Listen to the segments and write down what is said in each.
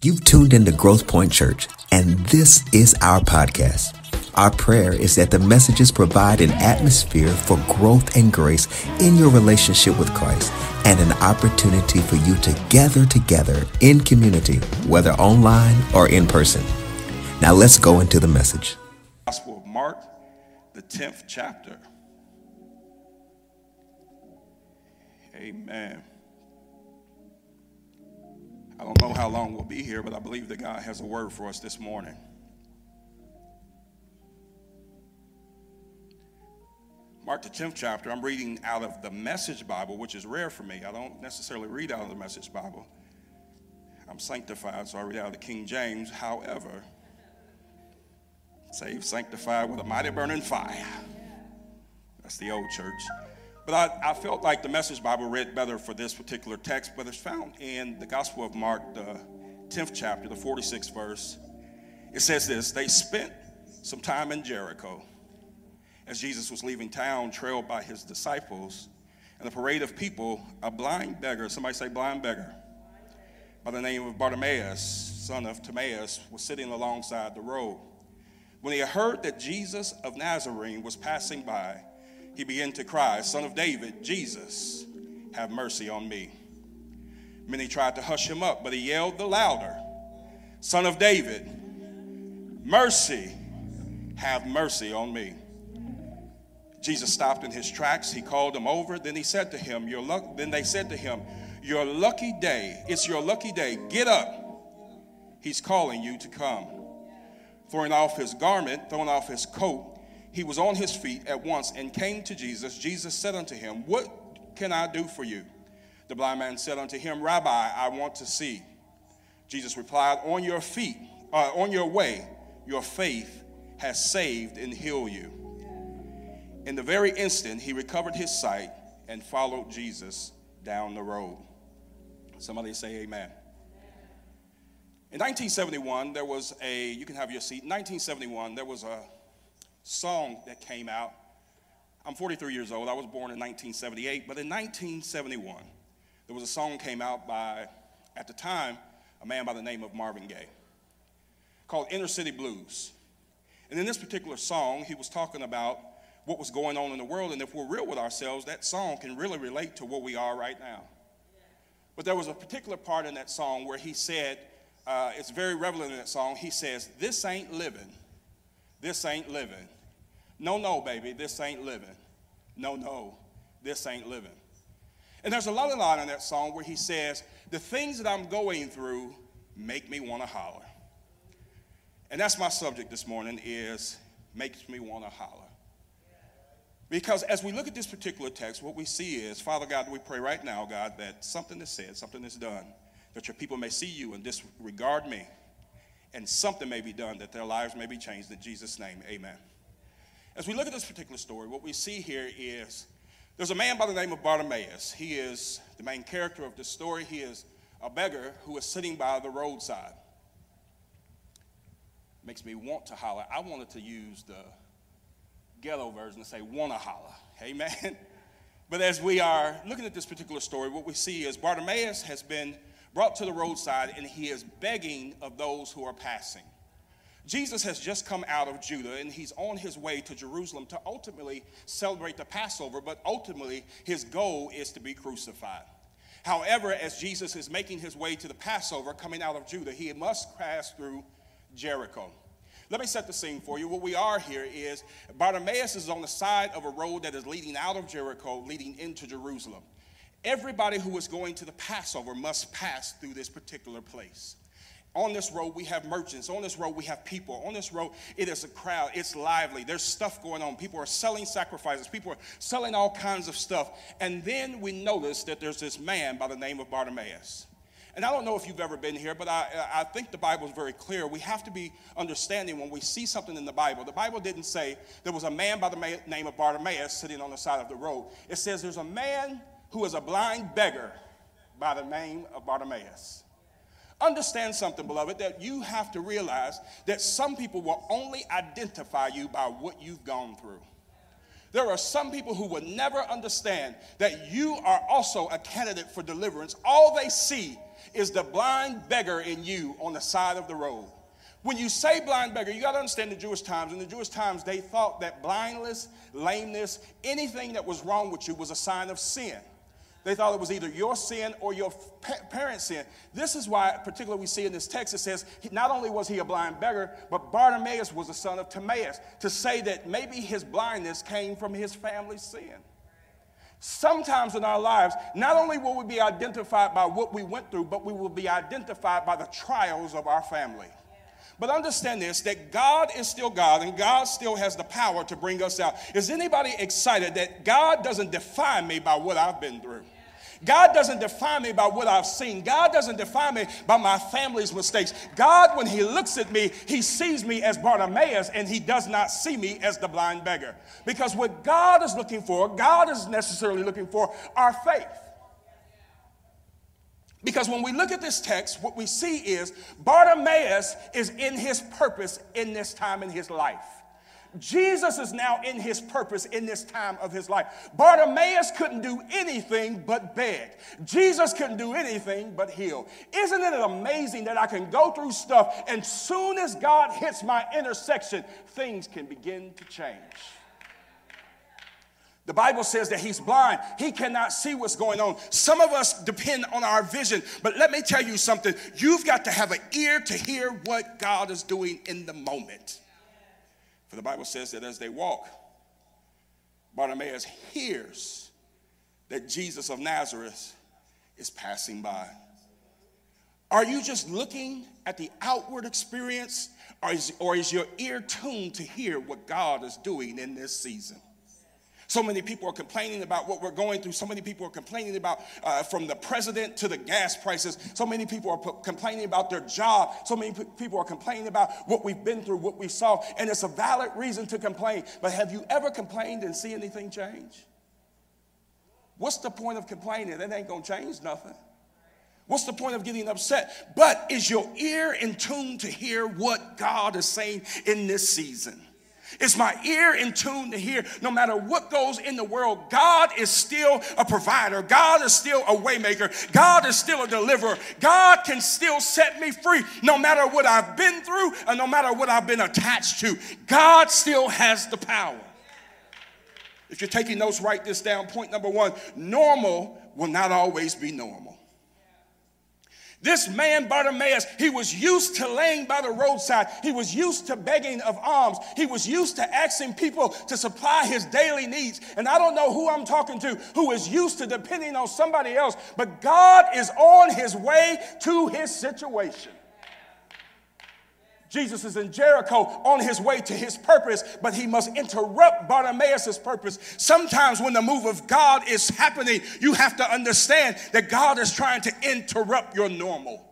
You've tuned into Growth Point Church, and this is our podcast. Our prayer is that the messages provide an atmosphere for growth and grace in your relationship with Christ and an opportunity for you to gather together in community, whether online or in person. Now let's go into the message. Gospel of Mark, the 10th chapter. Amen. I don't know how long we'll be here, but I believe that God has a word for us this morning. Mark the 10th chapter, I'm reading out of the Message Bible, which is rare for me. I don't necessarily read out of the Message Bible. I'm sanctified, so I read out of the King James. However, saved, sanctified with a mighty burning fire. That's the old church. But I, I, felt like the Message Bible read better for this particular text, but it's found in the Gospel of Mark, the 10th chapter, the 46th verse. It says this They spent some time in Jericho as Jesus was leaving town, trailed by his disciples. And a parade of people, a blind beggar, somebody say blind beggar, by the name of Bartimaeus, son of Timaeus, was sitting alongside the road. When he heard that Jesus of Nazarene was passing by, he began to cry, Son of David, Jesus, have mercy on me. Many tried to hush him up, but he yelled the louder, Son of David, mercy, have mercy on me. Jesus stopped in his tracks. He called him over. Then he said to him, Your luck. Then they said to him, Your lucky day. It's your lucky day. Get up. He's calling you to come. Throwing off his garment, throwing off his coat, he was on his feet at once and came to Jesus. Jesus said unto him, What can I do for you? The blind man said unto him, Rabbi, I want to see. Jesus replied, On your feet, uh, on your way, your faith has saved and healed you. In the very instant, he recovered his sight and followed Jesus down the road. Somebody say amen. In 1971, there was a, you can have your seat. In 1971, there was a song that came out. I'm 43 years old. I was born in 1978, but in 1971, there was a song came out by, at the time, a man by the name of Marvin Gaye called Inner City Blues. And in this particular song, he was talking about what was going on in the world. And if we're real with ourselves, that song can really relate to what we are right now. But there was a particular part in that song where he said, uh, it's very relevant in that song. He says, This ain't living. This ain't living. No, no, baby, this ain't living. No, no, this ain't living. And there's a lot of line in that song where he says, The things that I'm going through make me want to holler. And that's my subject this morning is makes me want to holler. Because as we look at this particular text, what we see is, Father God, we pray right now, God, that something is said, something is done, that your people may see you and disregard me, and something may be done that their lives may be changed. In Jesus' name, amen. As we look at this particular story, what we see here is there's a man by the name of Bartimaeus. He is the main character of this story. He is a beggar who is sitting by the roadside. Makes me want to holler. I wanted to use the ghetto version and say, wanna holler. Amen. But as we are looking at this particular story, what we see is Bartimaeus has been brought to the roadside and he is begging of those who are passing. Jesus has just come out of Judah and he's on his way to Jerusalem to ultimately celebrate the Passover, but ultimately his goal is to be crucified. However, as Jesus is making his way to the Passover coming out of Judah, he must pass through Jericho. Let me set the scene for you. What we are here is Bartimaeus is on the side of a road that is leading out of Jericho, leading into Jerusalem. Everybody who is going to the Passover must pass through this particular place. On this road, we have merchants. On this road, we have people. On this road, it is a crowd. It's lively. There's stuff going on. People are selling sacrifices. People are selling all kinds of stuff. And then we notice that there's this man by the name of Bartimaeus. And I don't know if you've ever been here, but I, I think the Bible is very clear. We have to be understanding when we see something in the Bible. The Bible didn't say there was a man by the name of Bartimaeus sitting on the side of the road. It says there's a man who is a blind beggar by the name of Bartimaeus. Understand something, beloved, that you have to realize that some people will only identify you by what you've gone through. There are some people who will never understand that you are also a candidate for deliverance. All they see is the blind beggar in you on the side of the road. When you say blind beggar, you got to understand the Jewish times. In the Jewish times, they thought that blindness, lameness, anything that was wrong with you was a sign of sin. They thought it was either your sin or your parents' sin. This is why, particularly, we see in this text, it says not only was he a blind beggar, but Bartimaeus was the son of Timaeus, to say that maybe his blindness came from his family's sin. Sometimes in our lives, not only will we be identified by what we went through, but we will be identified by the trials of our family. But understand this that God is still God and God still has the power to bring us out. Is anybody excited that God doesn't define me by what I've been through? God doesn't define me by what I've seen. God doesn't define me by my family's mistakes. God, when He looks at me, He sees me as Bartimaeus and He does not see me as the blind beggar. Because what God is looking for, God is necessarily looking for our faith. Because when we look at this text, what we see is Bartimaeus is in his purpose in this time in his life. Jesus is now in his purpose in this time of his life. Bartimaeus couldn't do anything but beg. Jesus couldn't do anything but heal. Isn't it amazing that I can go through stuff and soon as God hits my intersection, things can begin to change? The Bible says that he's blind. He cannot see what's going on. Some of us depend on our vision, but let me tell you something. You've got to have an ear to hear what God is doing in the moment. For the Bible says that as they walk, Bartimaeus hears that Jesus of Nazareth is passing by. Are you just looking at the outward experience, or is, or is your ear tuned to hear what God is doing in this season? So many people are complaining about what we're going through. So many people are complaining about uh, from the president to the gas prices. So many people are p- complaining about their job. So many p- people are complaining about what we've been through, what we saw. And it's a valid reason to complain. But have you ever complained and see anything change? What's the point of complaining? That ain't going to change nothing. What's the point of getting upset? But is your ear in tune to hear what God is saying in this season? Is my ear in tune to hear no matter what goes in the world, God is still a provider. God is still a waymaker. God is still a deliverer. God can still set me free no matter what I've been through and no matter what I've been attached to. God still has the power. If you're taking notes, write this down. Point number one normal will not always be normal. This man, Bartimaeus, he was used to laying by the roadside. He was used to begging of alms. He was used to asking people to supply his daily needs. And I don't know who I'm talking to who is used to depending on somebody else, but God is on his way to his situation. Jesus is in Jericho on his way to his purpose, but he must interrupt Bartimaeus' purpose. Sometimes when the move of God is happening, you have to understand that God is trying to interrupt your normal.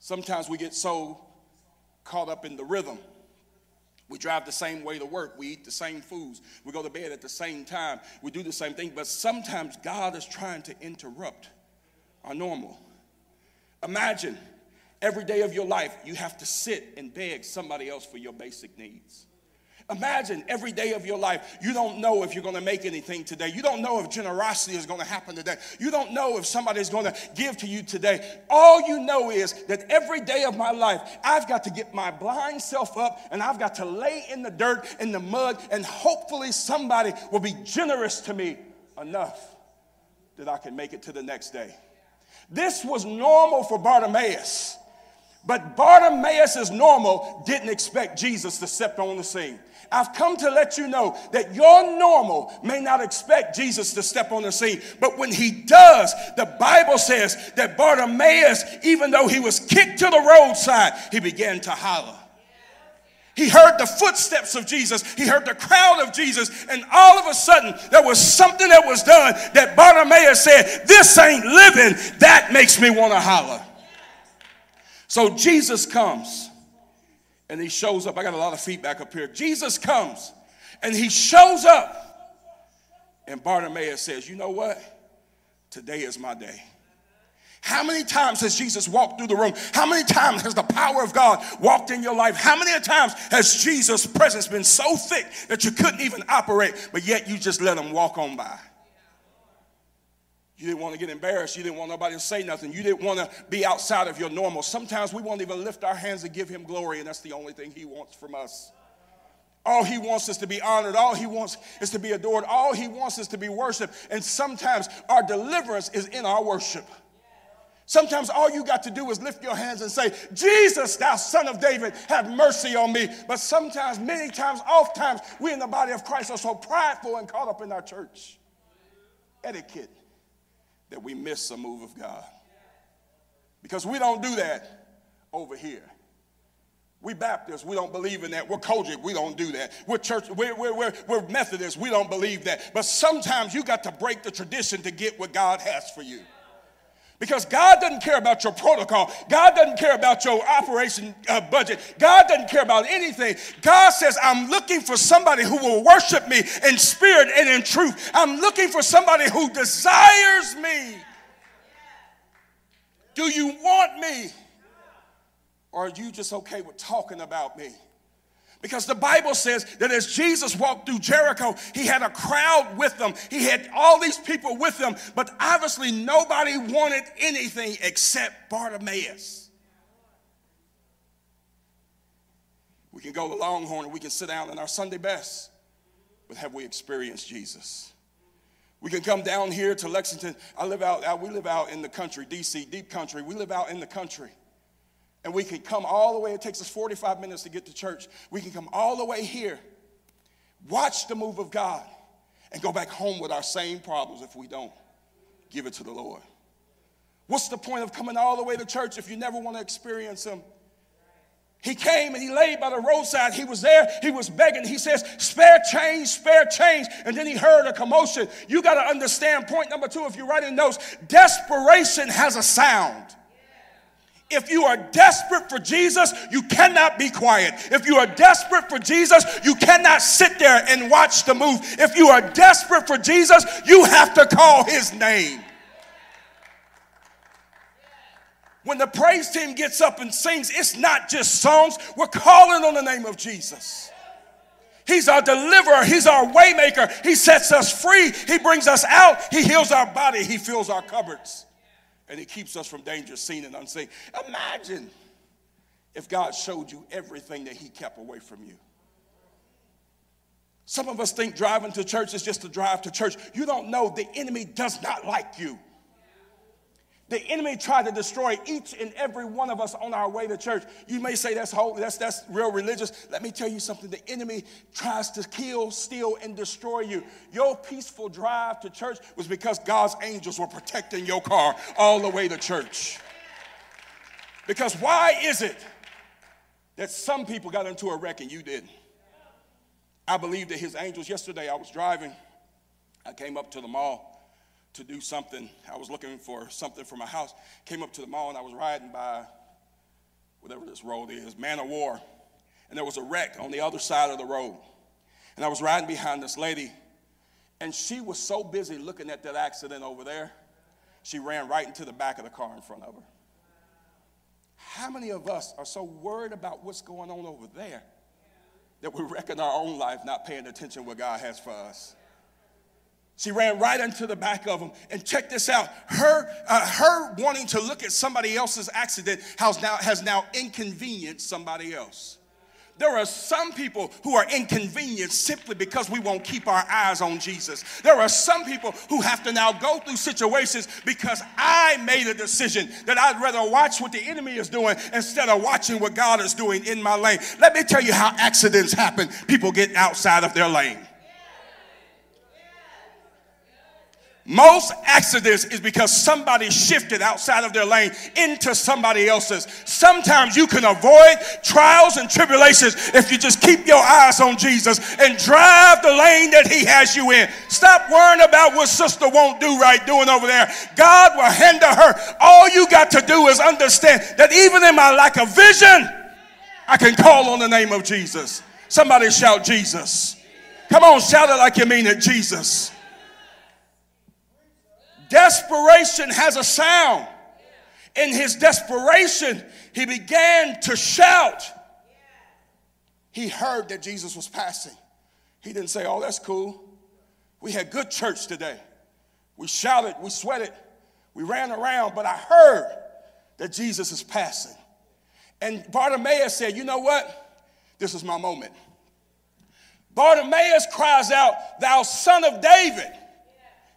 Sometimes we get so caught up in the rhythm. We drive the same way to work. We eat the same foods. We go to bed at the same time. We do the same thing. But sometimes God is trying to interrupt our normal. Imagine Every day of your life, you have to sit and beg somebody else for your basic needs. Imagine every day of your life, you don't know if you're going to make anything today. You don't know if generosity is going to happen today. You don't know if somebody is going to give to you today. All you know is that every day of my life, I've got to get my blind self up and I've got to lay in the dirt, in the mud, and hopefully somebody will be generous to me enough that I can make it to the next day. This was normal for Bartimaeus. But Bartimaeus, as normal, didn't expect Jesus to step on the scene. I've come to let you know that your normal may not expect Jesus to step on the scene, but when he does, the Bible says that Bartimaeus, even though he was kicked to the roadside, he began to holler. He heard the footsteps of Jesus. He heard the crowd of Jesus. And all of a sudden, there was something that was done that Bartimaeus said, This ain't living. That makes me want to holler. So Jesus comes and he shows up. I got a lot of feedback up here. Jesus comes and he shows up. And Bartimaeus says, You know what? Today is my day. How many times has Jesus walked through the room? How many times has the power of God walked in your life? How many times has Jesus' presence been so thick that you couldn't even operate, but yet you just let him walk on by? You didn't want to get embarrassed. You didn't want nobody to say nothing. You didn't want to be outside of your normal. Sometimes we won't even lift our hands and give him glory, and that's the only thing he wants from us. All he wants is to be honored. All he wants is to be adored. All he wants is to be worshiped. And sometimes our deliverance is in our worship. Sometimes all you got to do is lift your hands and say, Jesus, thou son of David, have mercy on me. But sometimes, many times, oft times, we in the body of Christ are so prideful and caught up in our church etiquette that we miss a move of God. Because we don't do that over here. We Baptists, we don't believe in that. We're COGIC, we don't do that. We're church, we're, we're, we're, we're Methodists, we don't believe that. But sometimes you got to break the tradition to get what God has for you. Because God doesn't care about your protocol. God doesn't care about your operation uh, budget. God doesn't care about anything. God says, I'm looking for somebody who will worship me in spirit and in truth. I'm looking for somebody who desires me. Do you want me? Or are you just okay with talking about me? Because the Bible says that as Jesus walked through Jericho, he had a crowd with him. He had all these people with him, but obviously nobody wanted anything except Bartimaeus. We can go to Longhorn and we can sit down in our Sunday best, but have we experienced Jesus? We can come down here to Lexington. I live out, we live out in the country, DC, deep country. We live out in the country. And we can come all the way, it takes us 45 minutes to get to church. We can come all the way here, watch the move of God, and go back home with our same problems if we don't give it to the Lord. What's the point of coming all the way to church if you never want to experience Him? He came and he laid by the roadside. He was there. He was begging. He says, Spare change, spare change. And then he heard a commotion. You got to understand point number two if you're writing notes desperation has a sound. If you are desperate for Jesus, you cannot be quiet. If you are desperate for Jesus, you cannot sit there and watch the move. If you are desperate for Jesus, you have to call his name. When the praise team gets up and sings, it's not just songs, we're calling on the name of Jesus. He's our deliverer. He's our waymaker. He sets us free. He brings us out. He heals our body. He fills our cupboards and it keeps us from danger seen and unseen. Imagine if God showed you everything that He kept away from you. Some of us think driving to church is just to drive to church. You don't know the enemy does not like you. The enemy tried to destroy each and every one of us on our way to church. You may say that's holy, that's, that's real religious. Let me tell you something. The enemy tries to kill, steal, and destroy you. Your peaceful drive to church was because God's angels were protecting your car all the way to church. Because why is it that some people got into a wreck and you didn't? I believe that his angels, yesterday I was driving, I came up to the mall to do something. I was looking for something for my house. Came up to the mall and I was riding by whatever this road is, Man o' War. And there was a wreck on the other side of the road. And I was riding behind this lady, and she was so busy looking at that accident over there, she ran right into the back of the car in front of her. How many of us are so worried about what's going on over there that we're wrecking our own life, not paying attention what God has for us? She ran right into the back of him. And check this out. Her, uh, her wanting to look at somebody else's accident has now, has now inconvenienced somebody else. There are some people who are inconvenienced simply because we won't keep our eyes on Jesus. There are some people who have to now go through situations because I made a decision that I'd rather watch what the enemy is doing instead of watching what God is doing in my lane. Let me tell you how accidents happen. People get outside of their lane. Most accidents is because somebody shifted outside of their lane into somebody else's. Sometimes you can avoid trials and tribulations if you just keep your eyes on Jesus and drive the lane that He has you in. Stop worrying about what sister won't do right doing over there. God will handle her. All you got to do is understand that even in my lack of vision, I can call on the name of Jesus. Somebody shout Jesus. Come on, shout it like you mean it, Jesus. Desperation has a sound. In his desperation, he began to shout. He heard that Jesus was passing. He didn't say, Oh, that's cool. We had good church today. We shouted, we sweated, we ran around, but I heard that Jesus is passing. And Bartimaeus said, You know what? This is my moment. Bartimaeus cries out, Thou son of David,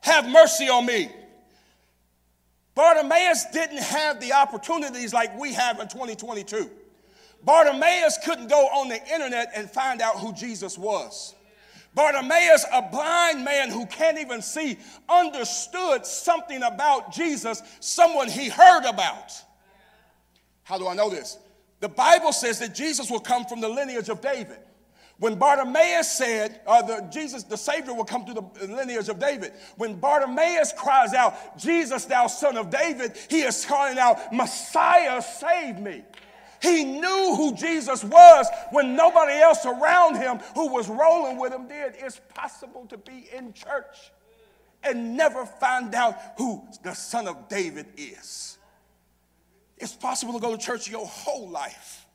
have mercy on me. Bartimaeus didn't have the opportunities like we have in 2022. Bartimaeus couldn't go on the internet and find out who Jesus was. Bartimaeus, a blind man who can't even see, understood something about Jesus, someone he heard about. How do I know this? The Bible says that Jesus will come from the lineage of David. When Bartimaeus said, uh, the, Jesus, the Savior will come through the lineage of David. When Bartimaeus cries out, Jesus, thou son of David, he is calling out, Messiah, save me. He knew who Jesus was when nobody else around him who was rolling with him did. It's possible to be in church and never find out who the son of David is. It's possible to go to church your whole life.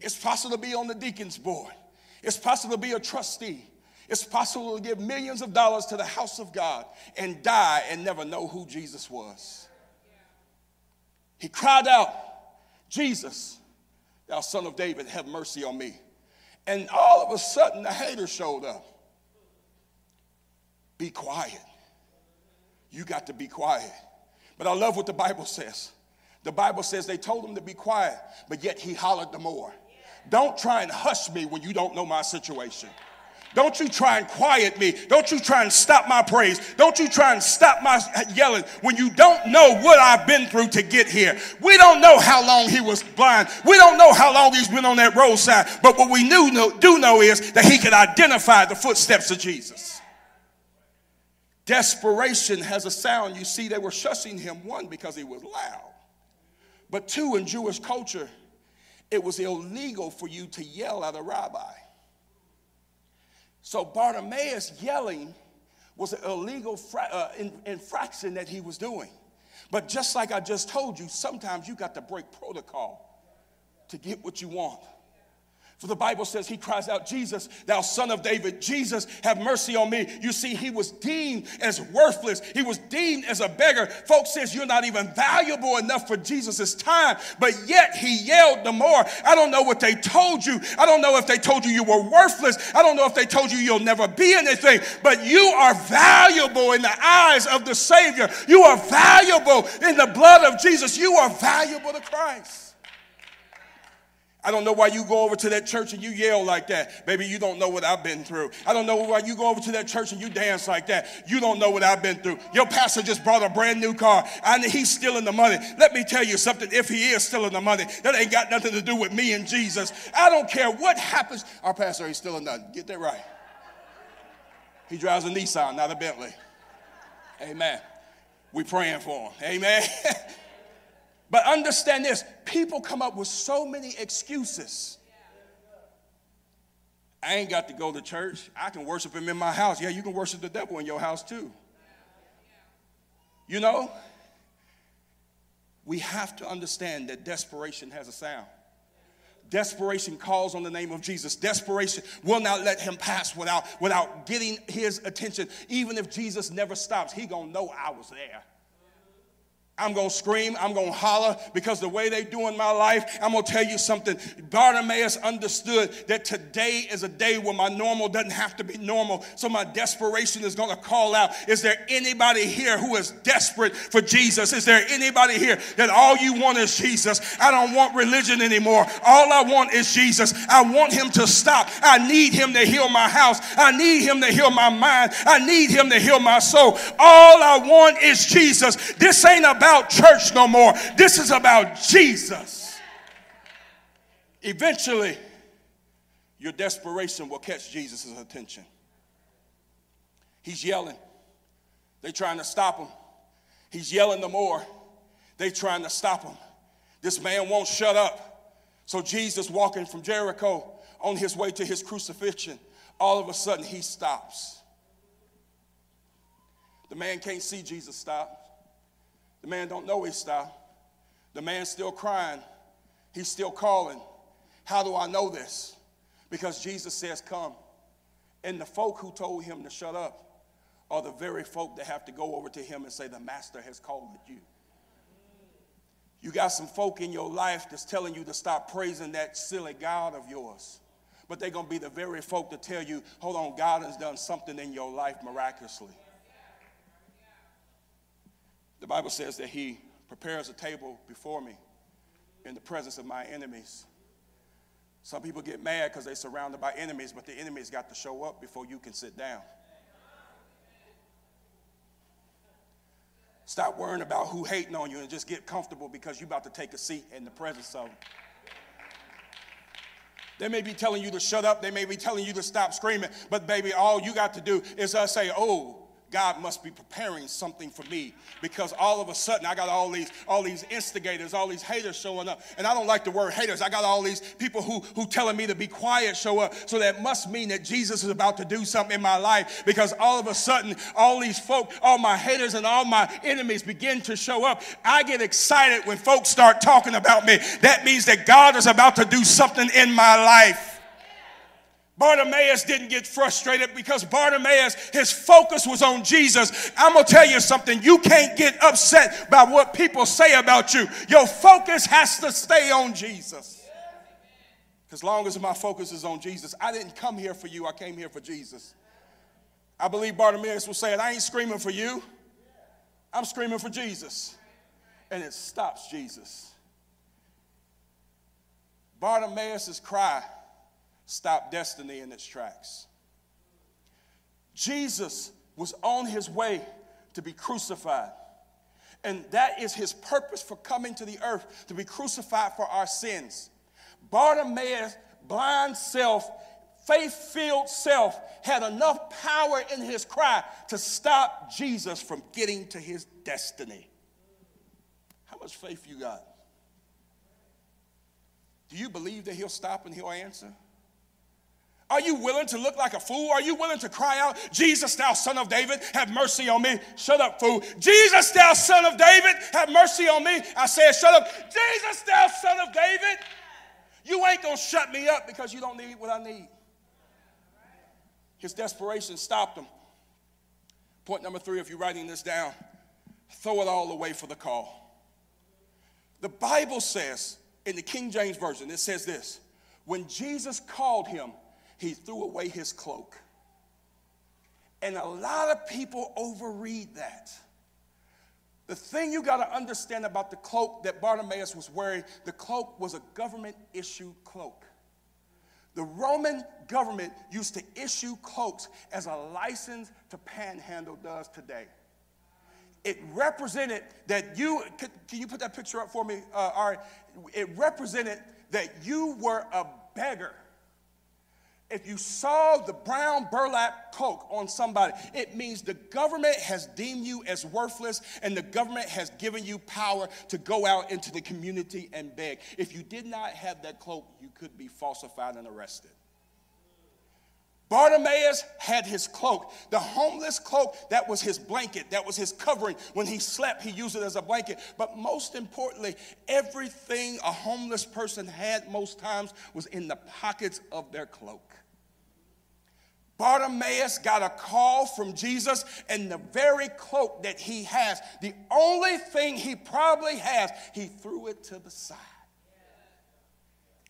It's possible to be on the deacon's board. It's possible to be a trustee. It's possible to give millions of dollars to the house of God and die and never know who Jesus was. He cried out, Jesus, Thou son of David, have mercy on me. And all of a sudden, the hater showed up. Be quiet. You got to be quiet. But I love what the Bible says. The Bible says they told him to be quiet, but yet he hollered the more. Don't try and hush me when you don't know my situation. Don't you try and quiet me. Don't you try and stop my praise. Don't you try and stop my yelling when you don't know what I've been through to get here. We don't know how long he was blind. We don't know how long he's been on that roadside. But what we knew, do know is that he could identify the footsteps of Jesus. Desperation has a sound. You see, they were shushing him, one, because he was loud. But two, in Jewish culture, it was illegal for you to yell at a rabbi. So Bartimaeus yelling was an illegal uh, infraction that he was doing. But just like I just told you, sometimes you got to break protocol to get what you want. For the Bible says he cries out, Jesus, thou son of David, Jesus, have mercy on me. You see, he was deemed as worthless. He was deemed as a beggar. Folks says you're not even valuable enough for Jesus' time, but yet he yelled the more. I don't know what they told you. I don't know if they told you you were worthless. I don't know if they told you you'll never be anything, but you are valuable in the eyes of the Savior. You are valuable in the blood of Jesus. You are valuable to Christ. I don't know why you go over to that church and you yell like that. Baby, you don't know what I've been through. I don't know why you go over to that church and you dance like that. You don't know what I've been through. Your pastor just brought a brand new car and he's stealing the money. Let me tell you something. If he is stealing the money, that ain't got nothing to do with me and Jesus. I don't care what happens. Our pastor ain't stealing nothing. Get that right. He drives a Nissan, not a Bentley. Amen. We praying for him. Amen. But understand this people come up with so many excuses. I ain't got to go to church. I can worship him in my house. Yeah, you can worship the devil in your house too. You know, we have to understand that desperation has a sound. Desperation calls on the name of Jesus. Desperation will not let him pass without, without getting his attention. Even if Jesus never stops, he gonna know I was there. I'm going to scream. I'm going to holler because the way they do in my life, I'm going to tell you something. Bartimaeus understood that today is a day where my normal doesn't have to be normal. So my desperation is going to call out. Is there anybody here who is desperate for Jesus? Is there anybody here that all you want is Jesus? I don't want religion anymore. All I want is Jesus. I want him to stop. I need him to heal my house. I need him to heal my mind. I need him to heal my soul. All I want is Jesus. This ain't about about church no more. This is about Jesus. Eventually, your desperation will catch Jesus' attention. He's yelling. They're trying to stop him. He's yelling the more. They're trying to stop him. This man won't shut up. So Jesus walking from Jericho on his way to his crucifixion, all of a sudden he stops. The man can't see Jesus stop. The man don't know his style. The man's still crying. He's still calling. How do I know this? Because Jesus says, Come. And the folk who told him to shut up are the very folk that have to go over to him and say, The master has called you. You got some folk in your life that's telling you to stop praising that silly God of yours. But they're going to be the very folk that tell you, hold on, God has done something in your life miraculously. The Bible says that He prepares a table before me in the presence of my enemies. Some people get mad because they're surrounded by enemies, but the enemies got to show up before you can sit down. Stop worrying about who hating on you and just get comfortable because you're about to take a seat in the presence of them. They may be telling you to shut up. They may be telling you to stop screaming. But, baby, all you got to do is uh, say, Oh, God must be preparing something for me because all of a sudden I got all these all these instigators, all these haters showing up. And I don't like the word haters. I got all these people who who telling me to be quiet show up. So that must mean that Jesus is about to do something in my life because all of a sudden all these folk, all my haters and all my enemies begin to show up. I get excited when folks start talking about me. That means that God is about to do something in my life. Bartimaeus didn't get frustrated because Bartimaeus, his focus was on Jesus. I'm going to tell you something. You can't get upset by what people say about you. Your focus has to stay on Jesus. As long as my focus is on Jesus, I didn't come here for you, I came here for Jesus. I believe Bartimaeus was saying, I ain't screaming for you, I'm screaming for Jesus. And it stops Jesus. Bartimaeus' cry stop destiny in its tracks. Jesus was on his way to be crucified. And that is his purpose for coming to the earth to be crucified for our sins. Bartimaeus, blind self, faith filled self, had enough power in his cry to stop Jesus from getting to his destiny. How much faith you got? Do you believe that he'll stop and he'll answer? Are you willing to look like a fool? Are you willing to cry out, Jesus, thou son of David, have mercy on me? Shut up, fool. Jesus, thou son of David, have mercy on me. I said, shut up. Jesus, thou son of David. You ain't going to shut me up because you don't need what I need. His desperation stopped him. Point number three, if you're writing this down, throw it all away for the call. The Bible says in the King James Version, it says this when Jesus called him, he threw away his cloak. And a lot of people overread that. The thing you got to understand about the cloak that Bartimaeus was wearing, the cloak was a government issue cloak. The Roman government used to issue cloaks as a license to panhandle does today. It represented that you, can you put that picture up for me, uh, Ari? It represented that you were a beggar if you saw the brown burlap cloak on somebody, it means the government has deemed you as worthless and the government has given you power to go out into the community and beg. If you did not have that cloak, you could be falsified and arrested. Bartimaeus had his cloak, the homeless cloak that was his blanket, that was his covering. When he slept, he used it as a blanket. But most importantly, everything a homeless person had most times was in the pockets of their cloak. Bartimaeus got a call from Jesus, and the very cloak that he has, the only thing he probably has, he threw it to the side.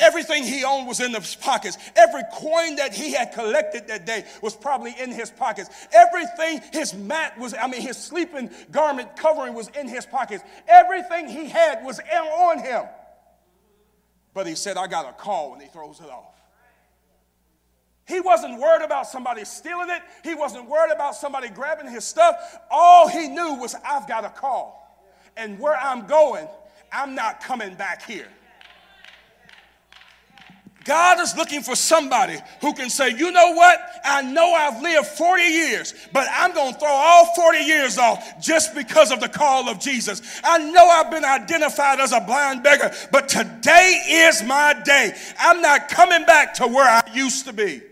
Everything he owned was in his pockets. Every coin that he had collected that day was probably in his pockets. Everything, his mat was, I mean, his sleeping garment covering was in his pockets. Everything he had was on him. But he said, I got a call, and he throws it off. He wasn't worried about somebody stealing it. He wasn't worried about somebody grabbing his stuff. All he knew was, I've got a call. And where I'm going, I'm not coming back here. God is looking for somebody who can say, you know what? I know I've lived 40 years, but I'm going to throw all 40 years off just because of the call of Jesus. I know I've been identified as a blind beggar, but today is my day. I'm not coming back to where I used to be.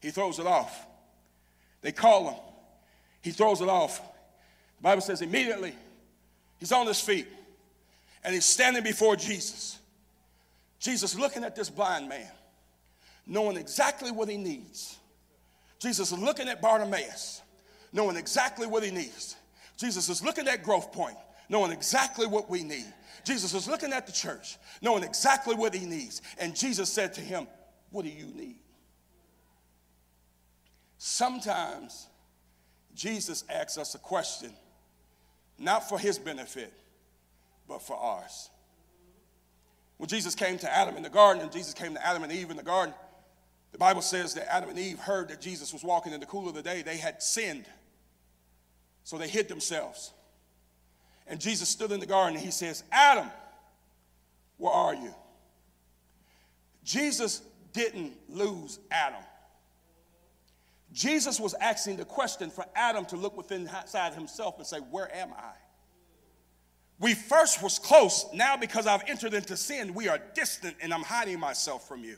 He throws it off. They call him. He throws it off. The Bible says immediately he's on his feet and he's standing before Jesus. Jesus looking at this blind man, knowing exactly what he needs. Jesus is looking at Bartimaeus, knowing exactly what he needs. Jesus is looking at Growth Point, knowing exactly what we need. Jesus is looking at the church, knowing exactly what he needs. And Jesus said to him, What do you need? Sometimes Jesus asks us a question, not for his benefit, but for ours. When Jesus came to Adam in the garden, and Jesus came to Adam and Eve in the garden, the Bible says that Adam and Eve heard that Jesus was walking in the cool of the day. They had sinned, so they hid themselves. And Jesus stood in the garden and he says, Adam, where are you? Jesus didn't lose Adam. Jesus was asking the question for Adam to look within inside himself and say, Where am I? We first was close. Now, because I've entered into sin, we are distant and I'm hiding myself from you.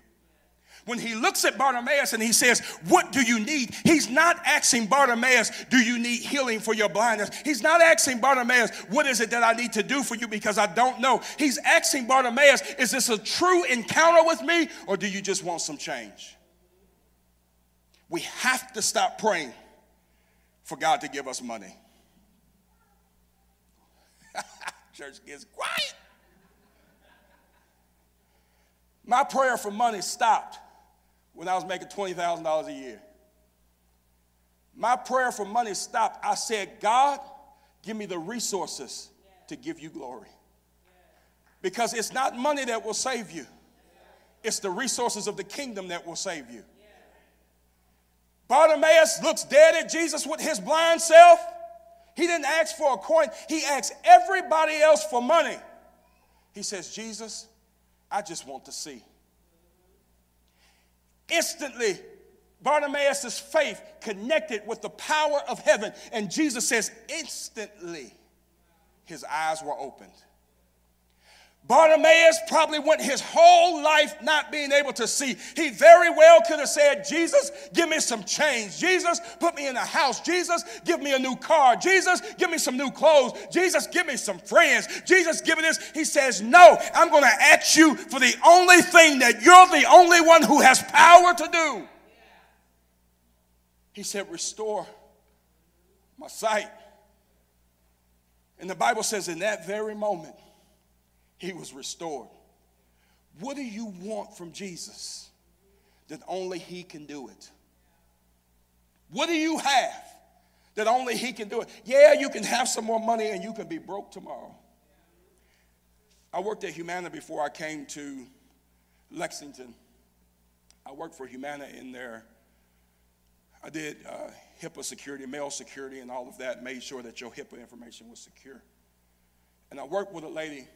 When he looks at Bartimaeus and he says, What do you need? He's not asking Bartimaeus, Do you need healing for your blindness? He's not asking Bartimaeus, What is it that I need to do for you because I don't know? He's asking Bartimaeus, Is this a true encounter with me or do you just want some change? We have to stop praying for God to give us money. Church gets quiet. My prayer for money stopped when I was making $20,000 a year. My prayer for money stopped. I said, God, give me the resources to give you glory. Because it's not money that will save you, it's the resources of the kingdom that will save you. Bartimaeus looks dead at Jesus with his blind self. He didn't ask for a coin, he asked everybody else for money. He says, Jesus, I just want to see. Instantly, Bartimaeus' faith connected with the power of heaven. And Jesus says, instantly, his eyes were opened. Bartimaeus probably went his whole life not being able to see. He very well could have said, Jesus, give me some change. Jesus, put me in a house. Jesus, give me a new car. Jesus, give me some new clothes. Jesus, give me some friends. Jesus, give me this. He says, No, I'm going to ask you for the only thing that you're the only one who has power to do. He said, Restore my sight. And the Bible says, in that very moment, he was restored. What do you want from Jesus that only He can do it? What do you have that only He can do it? Yeah, you can have some more money and you can be broke tomorrow. I worked at Humana before I came to Lexington. I worked for Humana in there. I did uh, HIPAA security, mail security, and all of that, made sure that your HIPAA information was secure. And I worked with a lady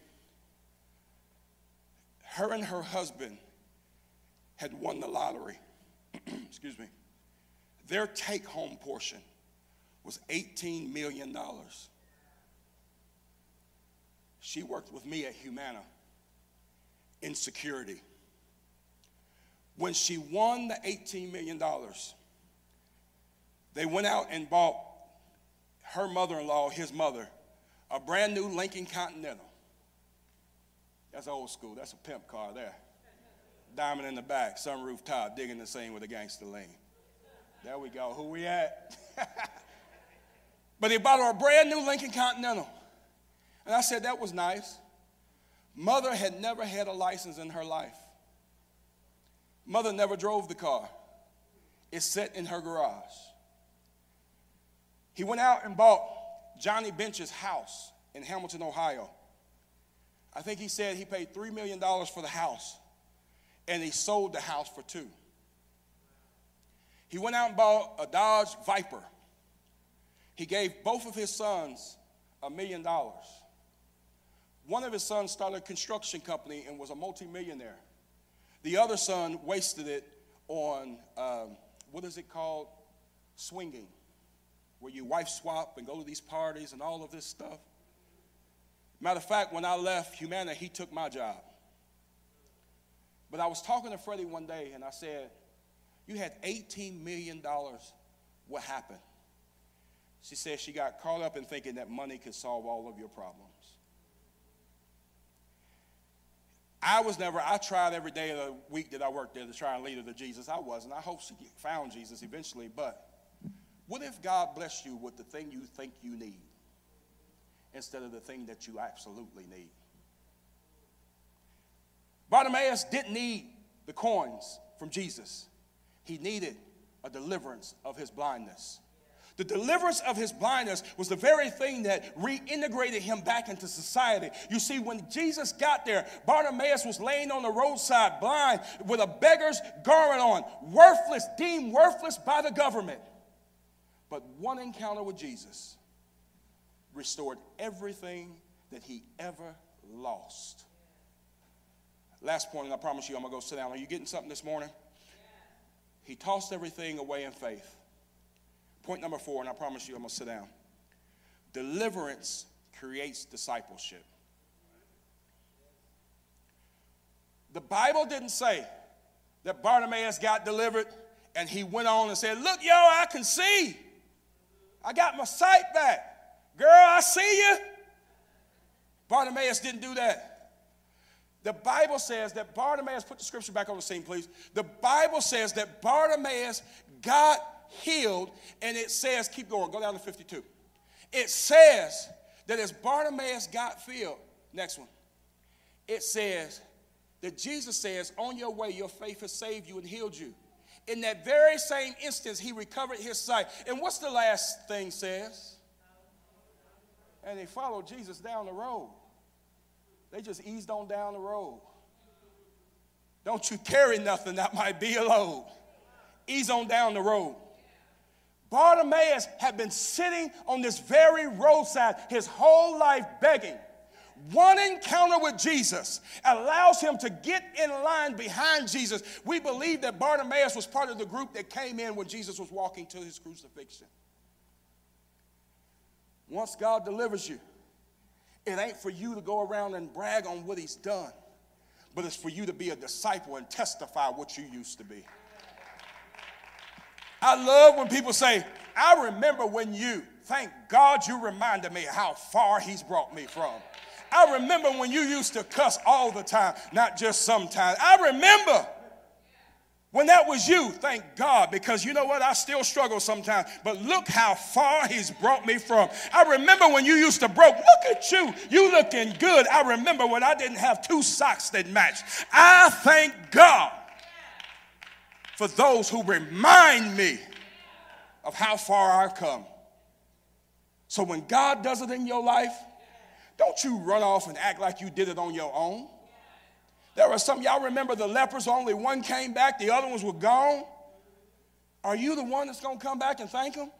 her and her husband had won the lottery. Excuse me. Their take home portion was $18 million. She worked with me at Humana in security. When she won the $18 million, they went out and bought her mother in law, his mother, a brand new Lincoln Continental. That's old school. That's a pimp car there. Diamond in the back, sunroof top, digging the scene with a gangster lean. There we go. Who we at? but he bought her a brand new Lincoln Continental. And I said, that was nice. Mother had never had a license in her life. Mother never drove the car. It's set in her garage. He went out and bought Johnny Bench's house in Hamilton, Ohio. I think he said he paid $3 million for the house and he sold the house for two. He went out and bought a Dodge Viper. He gave both of his sons a million dollars. One of his sons started a construction company and was a multimillionaire. The other son wasted it on, um, what is it called? Swinging, where you wife swap and go to these parties and all of this stuff. Matter of fact, when I left Humana, he took my job. But I was talking to Freddie one day and I said, You had $18 million. What happened? She said she got caught up in thinking that money could solve all of your problems. I was never, I tried every day of the week that I worked there to try and lead her to Jesus. I wasn't. I hope she found Jesus eventually. But what if God blessed you with the thing you think you need instead of the thing that you absolutely need? Bartimaeus didn't need the coins from Jesus, he needed a deliverance of his blindness. The deliverance of his blindness was the very thing that reintegrated him back into society. You see, when Jesus got there, Bartimaeus was laying on the roadside blind with a beggar's garment on, worthless, deemed worthless by the government. But one encounter with Jesus restored everything that he ever lost. Last point, and I promise you I'm going to go sit down. Are you getting something this morning? He tossed everything away in faith. Point number four, and I promise you I'm going to sit down. Deliverance creates discipleship. The Bible didn't say that Bartimaeus got delivered and he went on and said, Look, yo, I can see. I got my sight back. Girl, I see you. Bartimaeus didn't do that. The Bible says that Bartimaeus, put the scripture back on the scene, please. The Bible says that Bartimaeus got healed, and it says, keep going, go down to 52. It says that as Bartimaeus got filled, next one, it says that Jesus says, On your way, your faith has saved you and healed you. In that very same instance, he recovered his sight. And what's the last thing says? And they followed Jesus down the road. They just eased on down the road. Don't you carry nothing that might be a load. Ease on down the road. Bartimaeus had been sitting on this very roadside his whole life begging. One encounter with Jesus allows him to get in line behind Jesus. We believe that Bartimaeus was part of the group that came in when Jesus was walking to his crucifixion. Once God delivers you, it ain't for you to go around and brag on what he's done, but it's for you to be a disciple and testify what you used to be. I love when people say, I remember when you, thank God you reminded me how far He's brought me from. I remember when you used to cuss all the time, not just sometimes. I remember when that was you, thank God, because you know what? I still struggle sometimes. But look how far He's brought me from. I remember when you used to broke. Look at you. You looking good. I remember when I didn't have two socks that matched. I thank God for those who remind me of how far I've come. So when God does it in your life, don't you run off and act like you did it on your own. There were some, y'all remember the lepers, only one came back, the other ones were gone. Are you the one that's gonna come back and thank him?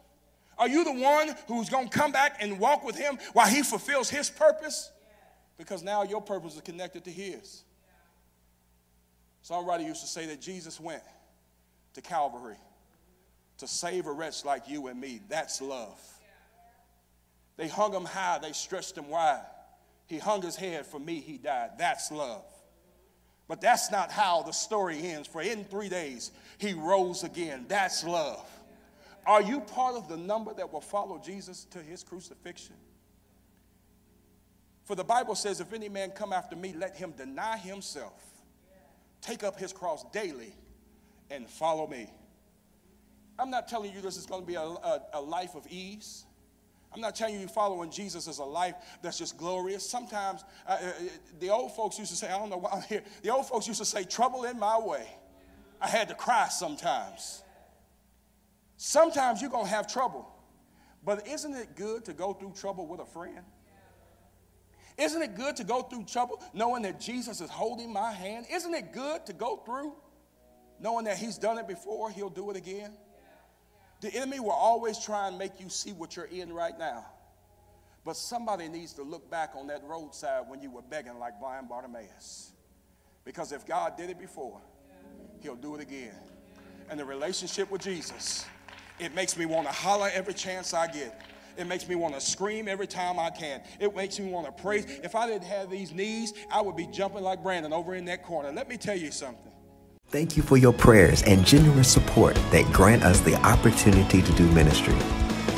Are you the one who's gonna come back and walk with him while he fulfills his purpose? Because now your purpose is connected to his. Songwriter used to say that Jesus went to Calvary to save a wretch like you and me. That's love. They hung him high, they stretched him wide. He hung his head for me, he died. That's love. But that's not how the story ends. For in three days, he rose again. That's love. Are you part of the number that will follow Jesus to his crucifixion? For the Bible says, if any man come after me, let him deny himself, take up his cross daily, and follow me. I'm not telling you this is going to be a, a, a life of ease. I'm not telling you You following Jesus is a life that's just glorious. Sometimes uh, uh, the old folks used to say, I don't know why I'm here. The old folks used to say, trouble in my way. I had to cry sometimes. Sometimes you're going to have trouble. But isn't it good to go through trouble with a friend? Isn't it good to go through trouble knowing that Jesus is holding my hand? Isn't it good to go through knowing that He's done it before, He'll do it again? The enemy will always try and make you see what you're in right now. But somebody needs to look back on that roadside when you were begging like blind Bartimaeus. Because if God did it before, he'll do it again. And the relationship with Jesus, it makes me want to holler every chance I get. It makes me want to scream every time I can. It makes me want to praise. If I didn't have these knees, I would be jumping like Brandon over in that corner. Let me tell you something. Thank you for your prayers and generous support that grant us the opportunity to do ministry.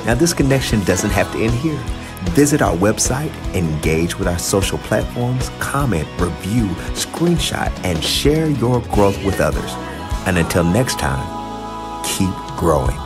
Now, this connection doesn't have to end here. Visit our website, engage with our social platforms, comment, review, screenshot, and share your growth with others. And until next time, keep growing.